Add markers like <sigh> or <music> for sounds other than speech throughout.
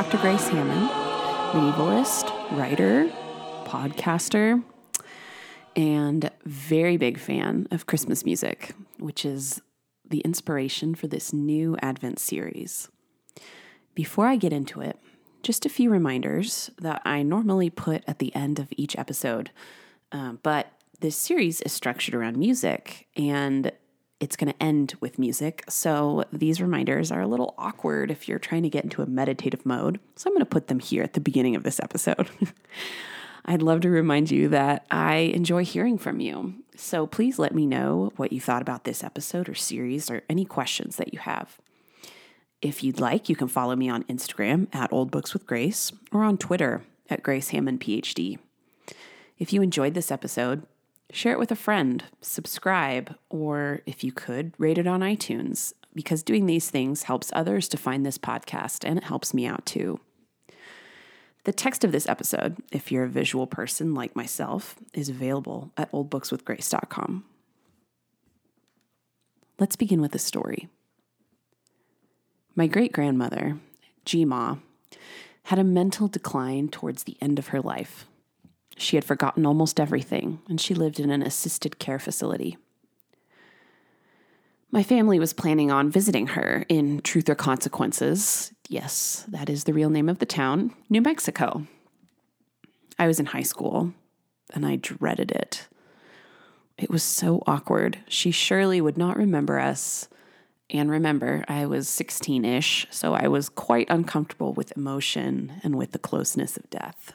Dr. Grace Hammond, medievalist, writer, podcaster, and very big fan of Christmas music, which is the inspiration for this new Advent series. Before I get into it, just a few reminders that I normally put at the end of each episode, uh, but this series is structured around music, and it's going to end with music. So these reminders are a little awkward if you're trying to get into a meditative mode. So I'm going to put them here at the beginning of this episode. <laughs> I'd love to remind you that I enjoy hearing from you. So please let me know what you thought about this episode or series or any questions that you have. If you'd like, you can follow me on Instagram at Old Books with Grace or on Twitter at Grace Hammond PhD. If you enjoyed this episode, Share it with a friend, subscribe, or if you could, rate it on iTunes, because doing these things helps others to find this podcast and it helps me out too. The text of this episode, if you're a visual person like myself, is available at oldbookswithgrace.com. Let's begin with a story. My great grandmother, Jima, had a mental decline towards the end of her life. She had forgotten almost everything, and she lived in an assisted care facility. My family was planning on visiting her in Truth or Consequences. Yes, that is the real name of the town, New Mexico. I was in high school, and I dreaded it. It was so awkward. She surely would not remember us. And remember, I was 16 ish, so I was quite uncomfortable with emotion and with the closeness of death.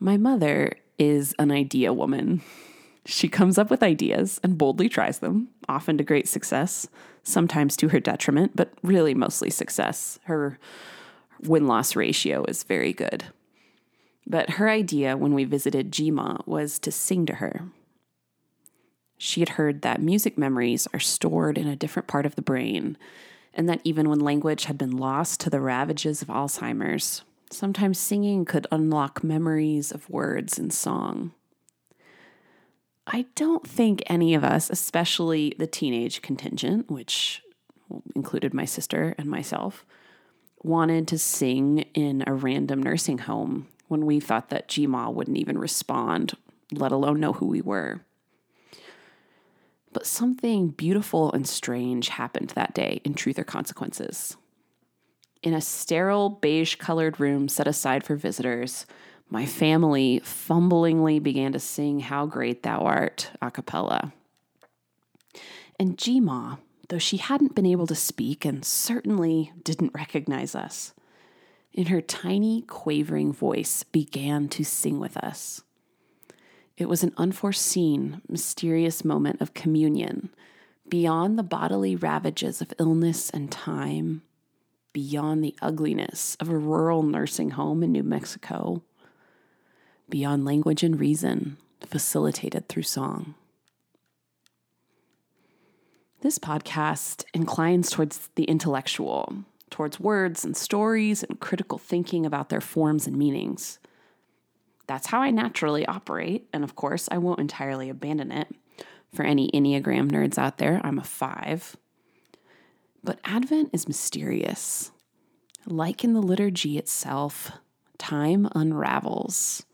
My mother is an idea woman. She comes up with ideas and boldly tries them, often to great success, sometimes to her detriment, but really mostly success. Her win loss ratio is very good. But her idea when we visited Jima was to sing to her. She had heard that music memories are stored in a different part of the brain, and that even when language had been lost to the ravages of Alzheimer's, Sometimes singing could unlock memories of words and song. I don't think any of us, especially the teenage contingent, which included my sister and myself, wanted to sing in a random nursing home when we thought that Jima wouldn't even respond, let alone know who we were. But something beautiful and strange happened that day in Truth or Consequences. In a sterile beige colored room set aside for visitors, my family fumblingly began to sing How Great Thou Art a cappella. And Jima, though she hadn't been able to speak and certainly didn't recognize us, in her tiny, quavering voice began to sing with us. It was an unforeseen, mysterious moment of communion beyond the bodily ravages of illness and time beyond the ugliness of a rural nursing home in New Mexico, beyond language and reason, facilitated through song. This podcast inclines towards the intellectual, towards words and stories and critical thinking about their forms and meanings. That's how I naturally operate, and of course, I won't entirely abandon it. For any Enneagram nerds out there, I'm a five. But Advent is mysterious. Like in the liturgy itself, time unravels.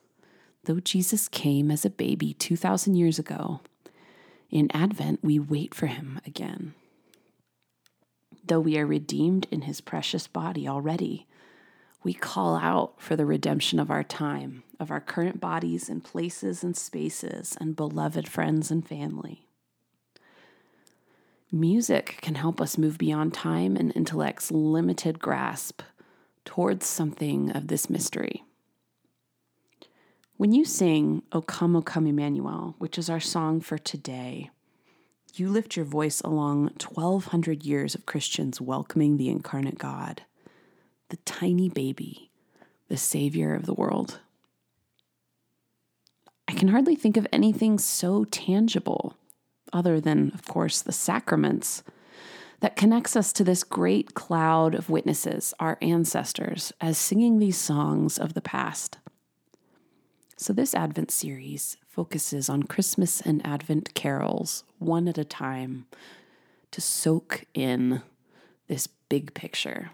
Though Jesus came as a baby 2,000 years ago, in Advent we wait for him again. Though we are redeemed in his precious body already, we call out for the redemption of our time, of our current bodies and places and spaces, and beloved friends and family. Music can help us move beyond time and intellect's limited grasp towards something of this mystery. When you sing O Come, O Come Emmanuel, which is our song for today, you lift your voice along 1,200 years of Christians welcoming the incarnate God, the tiny baby, the Savior of the world. I can hardly think of anything so tangible other than, of course, the sacraments, that connects us to this great cloud of witnesses, our ancestors, as singing these songs of the past. So, this Advent series focuses on Christmas and Advent carols, one at a time, to soak in this big picture.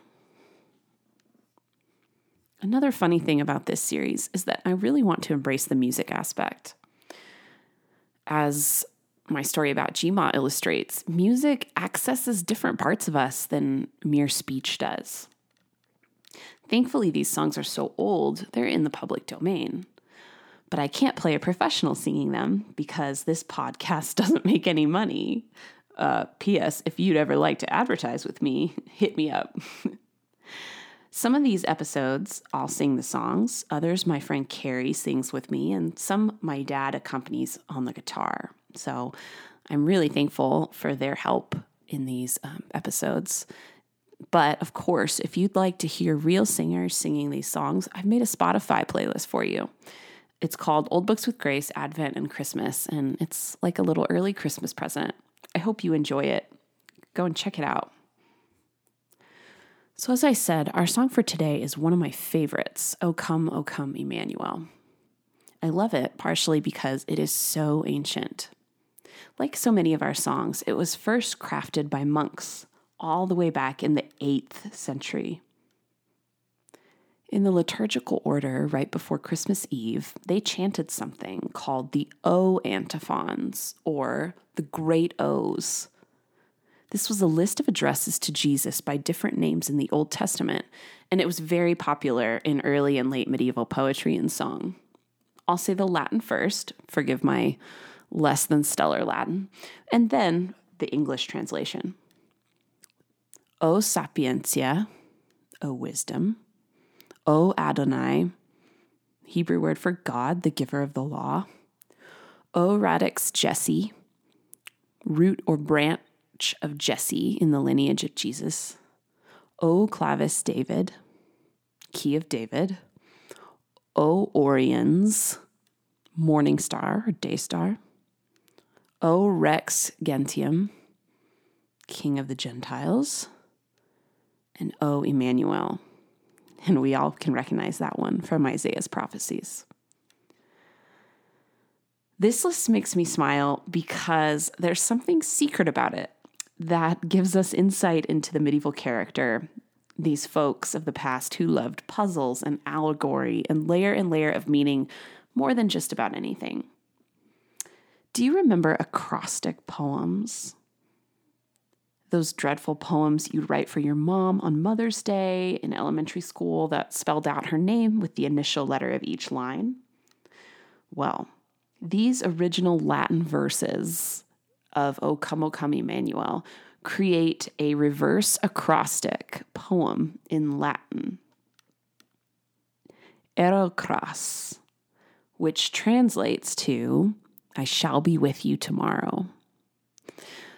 Another funny thing about this series is that I really want to embrace the music aspect. As my story about Jima illustrates, music accesses different parts of us than mere speech does. Thankfully, these songs are so old, they're in the public domain. But I can't play a professional singing them because this podcast <laughs> doesn't make any money. Uh, P.S. If you'd ever like to advertise with me, <laughs> hit me up. <laughs> some of these episodes, I'll sing the songs. Others, my friend Carrie sings with me, and some my dad accompanies on the guitar. So I'm really thankful for their help in these um, episodes. But of course, if you'd like to hear real singers singing these songs, I've made a Spotify playlist for you. It's called Old Books with Grace, Advent, and Christmas, and it's like a little early Christmas present. I hope you enjoy it. Go and check it out. So, as I said, our song for today is one of my favorites O Come, O Come, Emmanuel. I love it partially because it is so ancient. Like so many of our songs, it was first crafted by monks all the way back in the 8th century. In the liturgical order right before Christmas Eve, they chanted something called the O antiphons, or the Great O's. This was a list of addresses to Jesus by different names in the Old Testament, and it was very popular in early and late medieval poetry and song. I'll say the Latin first, forgive my less than stellar Latin, and then the English translation. O sapientia, O wisdom, O Adonai, Hebrew word for God, the giver of the law, O radix Jesse, root or branch of Jesse in the lineage of Jesus, O clavis David, key of David, O Oriens, morning star or day star, O Rex Gentium, king of the Gentiles, and O Emmanuel. And we all can recognize that one from Isaiah's prophecies. This list makes me smile because there's something secret about it that gives us insight into the medieval character, these folks of the past who loved puzzles and allegory and layer and layer of meaning more than just about anything. Do you remember acrostic poems? those dreadful poems you'd write for your mom on Mother's Day in elementary school that spelled out her name with the initial letter of each line? Well, these original Latin verses of O Come, O Come, Emmanuel create a reverse acrostic poem in Latin. Ero cras, which translates to I shall be with you tomorrow.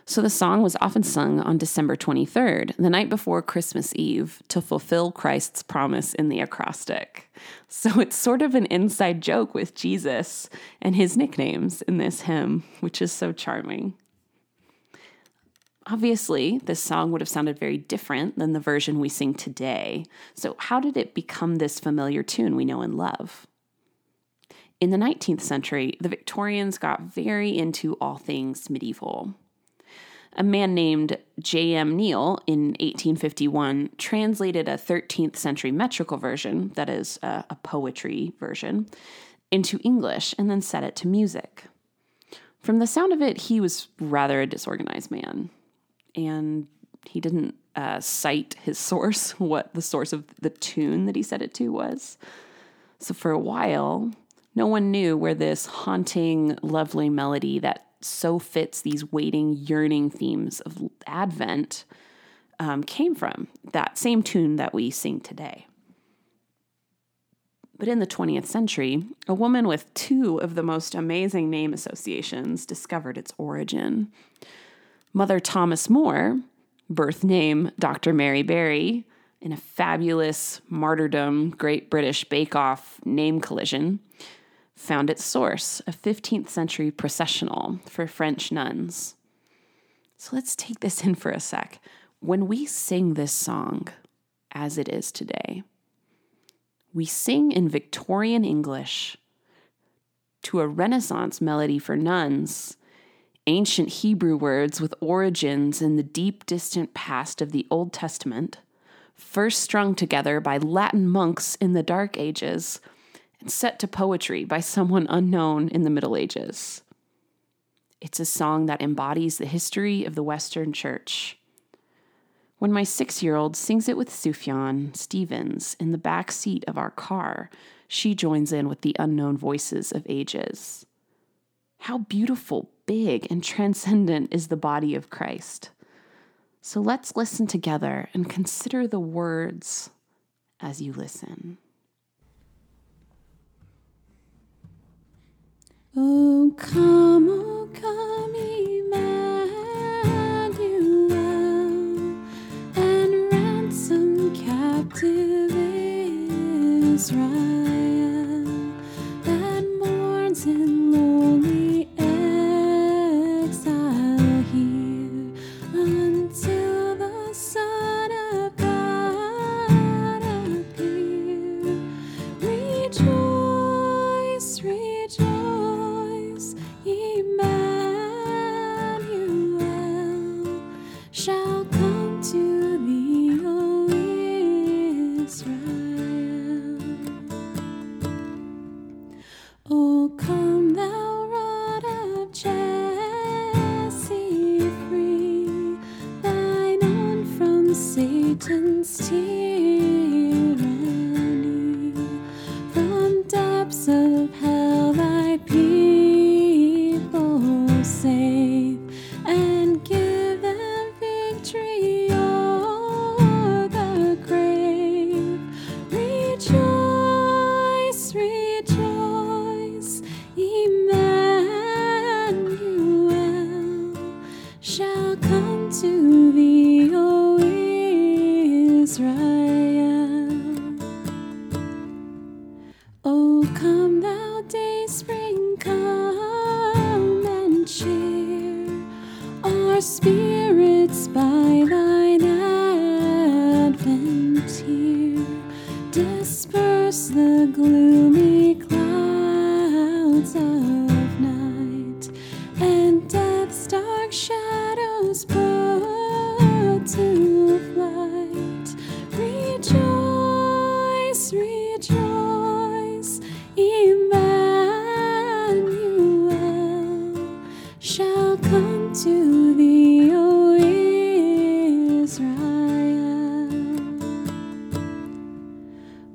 So the song was often sung on December 23rd, the night before Christmas Eve, to fulfill Christ's promise in the acrostic. So it's sort of an inside joke with Jesus and his nicknames in this hymn, which is so charming. Obviously, this song would have sounded very different than the version we sing today. So, how did it become this familiar tune we know and love? In the 19th century, the Victorians got very into all things medieval a man named J.M. Neale in 1851 translated a 13th century metrical version, that is, a, a, poetry version, into English and then set it to music. From the sound of it, he was rather a disorganized man. And he didn't uh, cite his <laughs> source, what the source of the tune that he set it to was. So for a while, no one knew where this haunting, lovely melody that so fits these waiting, yearning themes of Advent um, came from that same tune that we sing today. But in the 20th century, a woman with two of the most amazing name associations discovered its origin. Mother Thomas More, birth name Dr. Mary Berry, in a fabulous martyrdom Great British Bake Off name collision, found its source, a 15th century processional for French nuns. So let's take this in for a sec. When we sing this song, as it is today, we sing in Victorian English to a Renaissance melody for nuns ancient Hebrew words with origins in the deep, distant past of the Old Testament, first strung together by Latin monks in the Dark Ages, and set to poetry by someone unknown in the Middle Ages. It's a song that embodies the history of the Western Church. When my six year old sings it with Sufjan Stevens in the back seat of our car, she joins in with the unknown voices of ages. How beautiful, big, and transcendent is the body of Christ. So let's listen together and consider the words as you listen. Oh, come, oh, come, Emmanuel, and ransom captive Israel.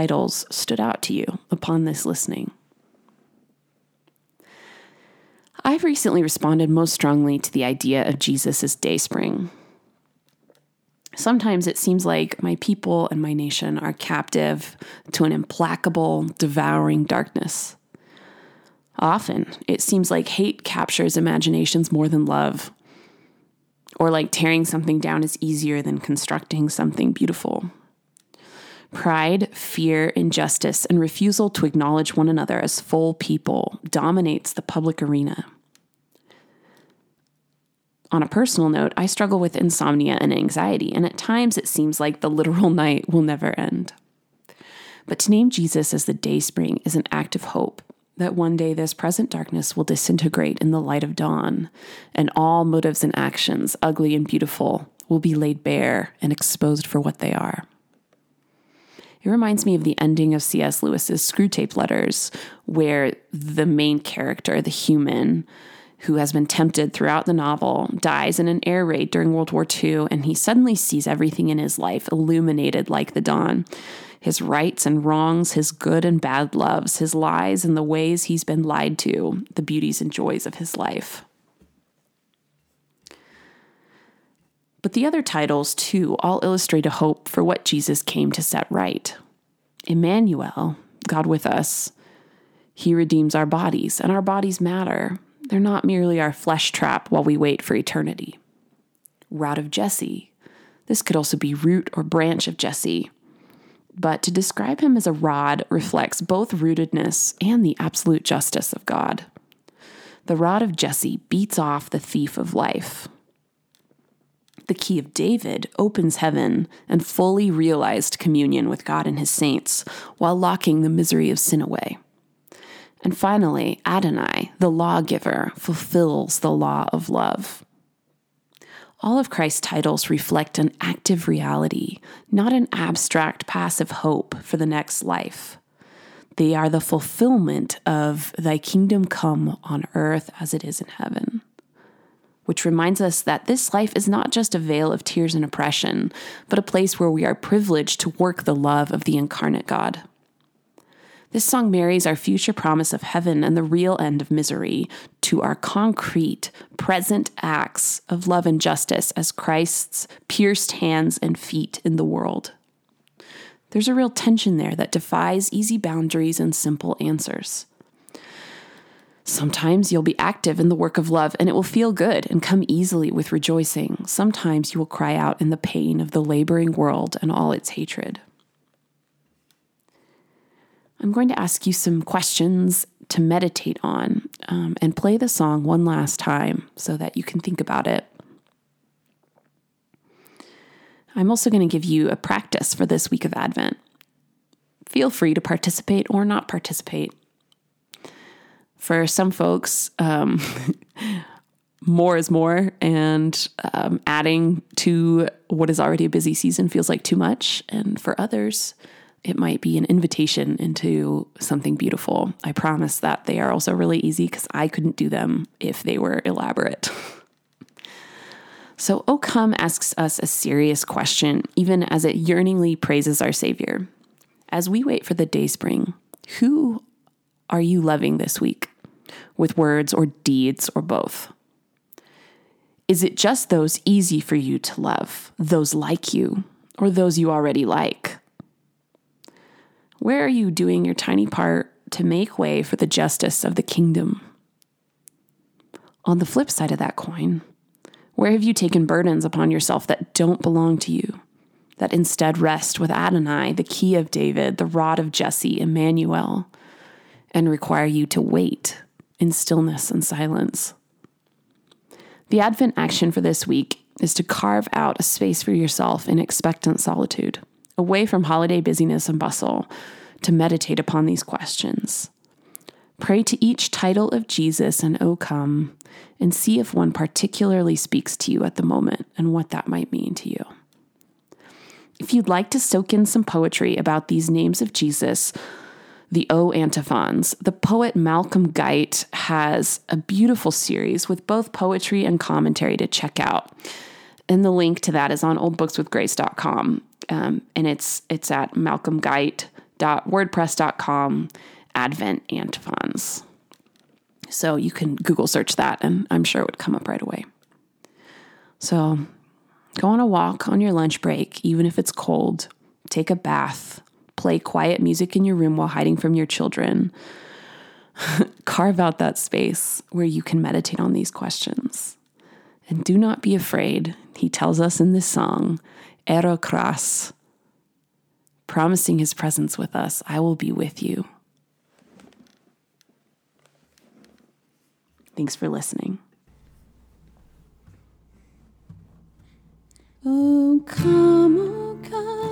titles stood out to you upon this listening? I've recently responded most strongly to the idea of Jesus as dayspring. Sometimes it seems like my people and my nation are captive to an implacable, devouring darkness. Often, it seems like hate captures imaginations more than love, or like tearing something down is easier than constructing something beautiful. Pride, fear, injustice, and refusal to acknowledge one another as full people dominates the public arena. On a personal note, I struggle with insomnia and anxiety, and at times it seems like the literal <laughs> night will never end. But to name Jesus as the day spring is an act of hope that one day this present darkness will disintegrate in the light of dawn, and all motives and actions, ugly and beautiful, will be laid bare and exposed for what they are. It reminds me of the ending of C.S. Lewis's Screwtape Letters, where the main character, the human, who has been tempted throughout the novel, dies in an air raid during World War II, and he suddenly sees everything in his life illuminated like the dawn his rights and wrongs, his good and bad loves, his lies and the ways he's been lied to, the beauties and joys of his life. But the other titles, too, all illustrate a hope for what Jesus came to set right. Emmanuel, God with us, he redeems our bodies, and our bodies matter. They're not merely our flesh trap while we wait for eternity. Rod of Jesse. This could also be root or branch of Jesse. But to describe him as a rod reflects both rootedness and the absolute justice of God. The rod of Jesse beats off the thief of life. The key of David opens heaven and fully realized communion with God and his saints while locking the misery of sin away. And finally, Adonai, the lawgiver, fulfills the law of love. All of Christ's titles reflect an active reality, not an abstract, passive hope for the next life. They are the fulfillment of Thy kingdom come on earth as it is in heaven. Which reminds us that this life is not just a vale of tears and oppression, but a place where we are privileged to work the love of the incarnate God. This song marries our future promise of heaven and the real end of misery to our concrete, present acts of love and justice as Christ's pierced hands and feet in the world. There's a real tension there that defies easy boundaries and simple answers. Sometimes you'll be active in the work of love and it will feel good and come easily with rejoicing. Sometimes you will cry out in the pain of the laboring world and all its hatred. I'm going to ask you some questions to meditate on um, and play the song one last time so that you can think about it. I'm also going to give you a practice for this week of Advent. Feel free to participate or not participate. For some folks, um, <laughs> more is more, and um, adding to what is already a busy season feels like too much. And for others, it might be an invitation into something beautiful. I promise that they are also really easy because I couldn't do them if they were elaborate. <laughs> so, O Come asks us a serious question, even as it yearningly praises our Savior. As we wait for the day spring, who are you loving this week? With words or deeds or both? Is it just those easy for you to love, those like you, or those you already like? Where are you doing your tiny part to make way for the justice of the kingdom? On the flip side of that coin, where have you taken burdens upon yourself that don't belong to you, that instead rest with Adonai, the key of David, the rod of Jesse, Emmanuel, and require you to wait in stillness and silence? The Advent action for this week is to carve out a space for yourself in expectant solitude away from holiday busyness and bustle, to meditate upon these questions. Pray to each title of Jesus and O come, and see if one particularly speaks to you at the moment and what that might mean to you. If you'd like to soak in some poetry about these names of Jesus, the O antiphons, the poet Malcolm Guite has a beautiful series with both poetry and commentary to check out. And the link to that is on oldbookswithgrace.com um, and it's it's at malcolmguite.wordpress.com Advent antiphons. So you can Google search that, and I'm sure it would come up right away. So go on a walk on your lunch break, even if it's cold. Take a bath. Play quiet music in your room while hiding from your children. <laughs> Carve out that space where you can meditate on these questions. And do not be afraid, he tells us in this song, ero cras, promising his presence with us. I will be with you. Thanks for listening. Oh, come, oh, come,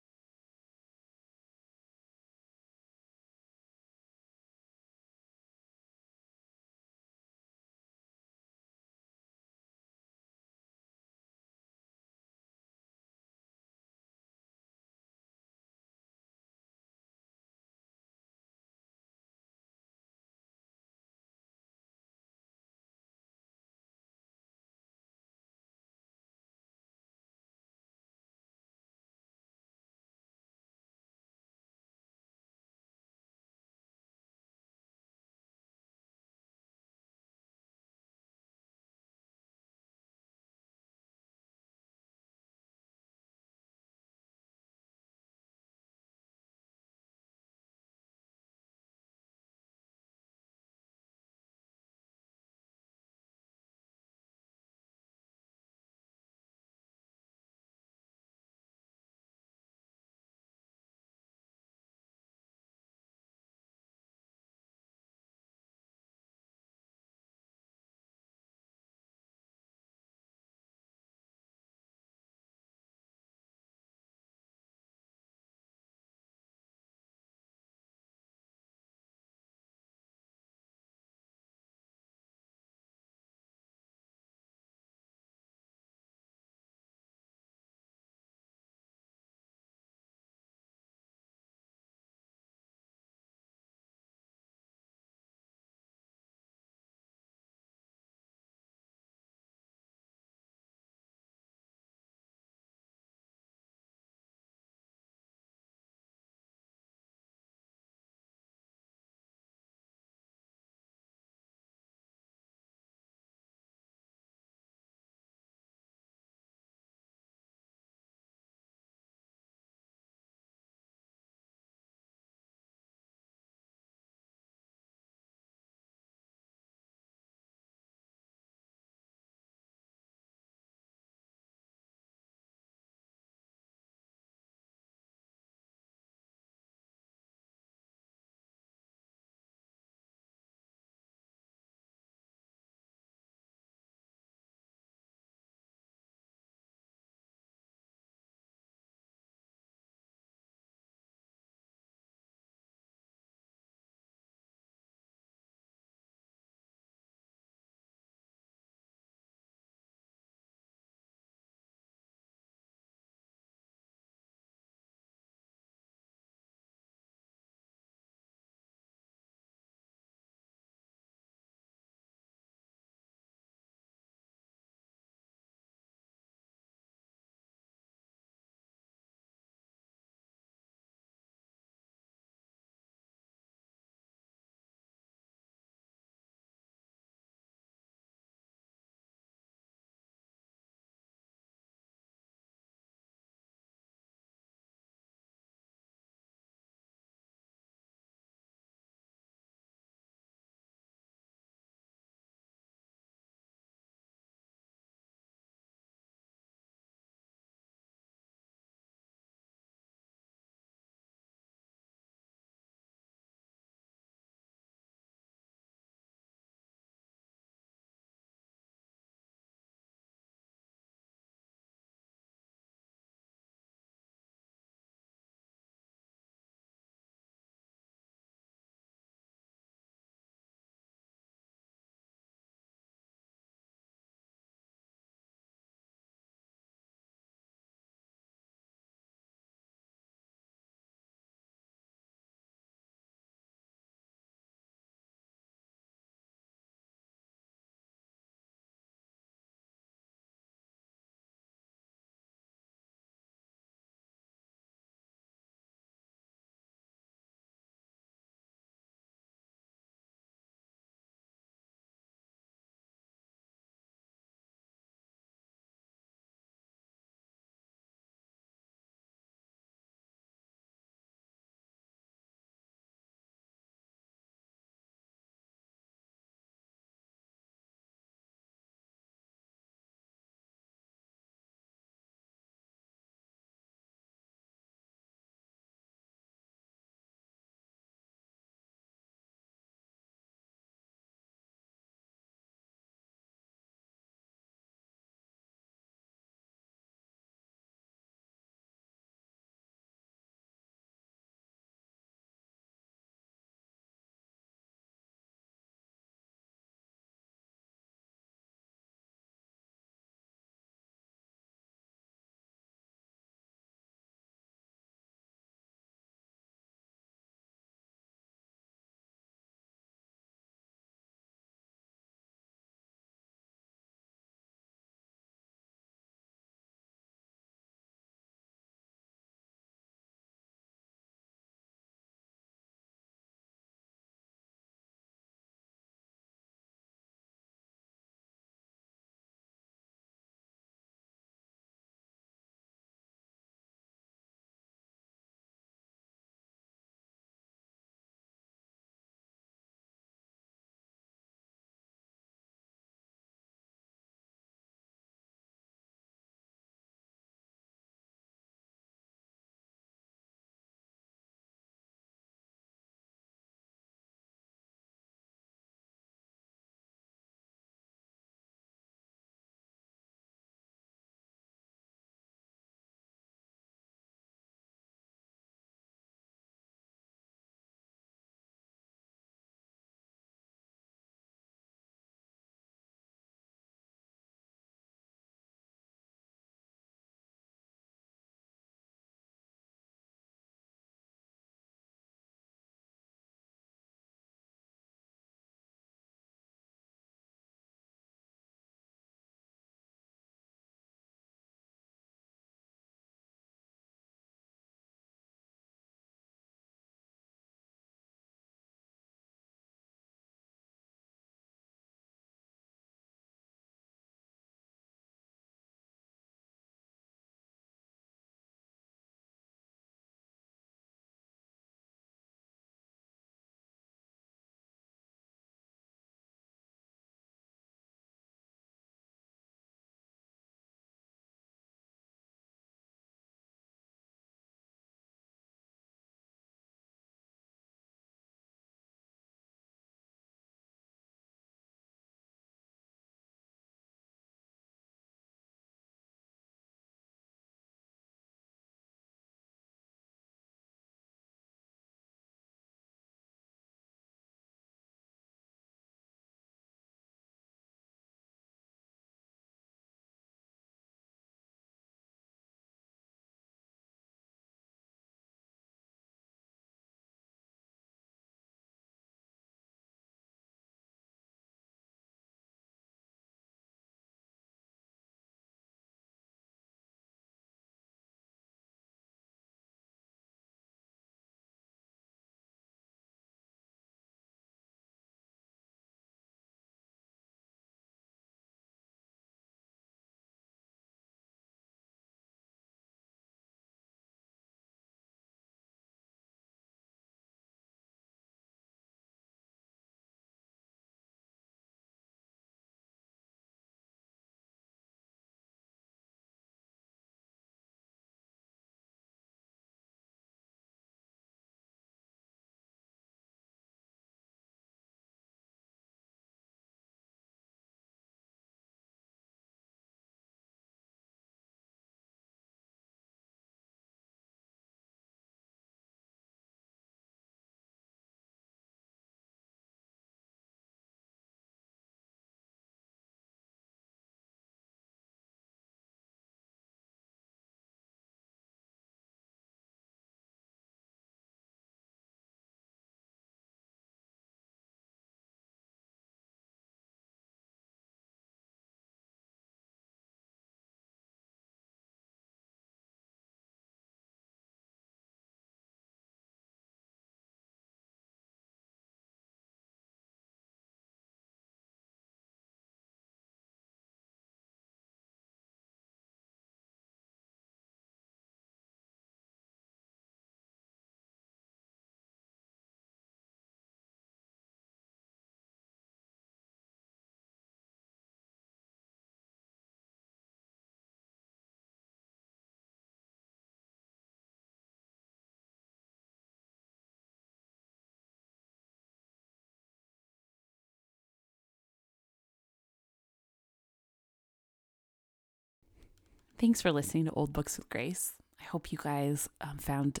Thanks for listening to Old Books with Grace. I hope you guys um, found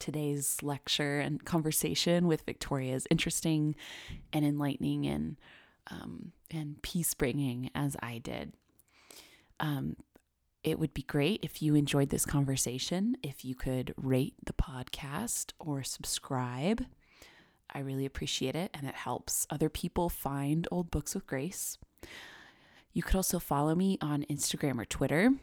today's lecture and conversation with Victoria interesting and enlightening and um, and peace bringing as I did. Um, it would be great if you enjoyed this conversation, if you could rate the podcast or subscribe. I really appreciate it, and it helps other people find old books with grace. You could also follow me on Instagram or Twitter.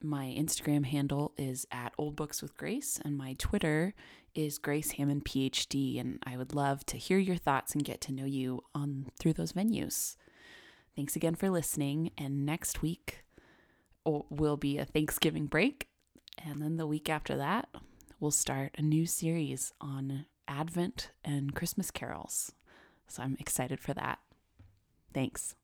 My Instagram handle is at Old Books with Grace, and my Twitter is Grace Hamman PhD. And I would love to hear your thoughts and get to know you on through those venues. Thanks again for listening. And next week will be a Thanksgiving break, and then the week after that, we'll start a new series on Advent and Christmas carols. So I'm excited for that. Thanks.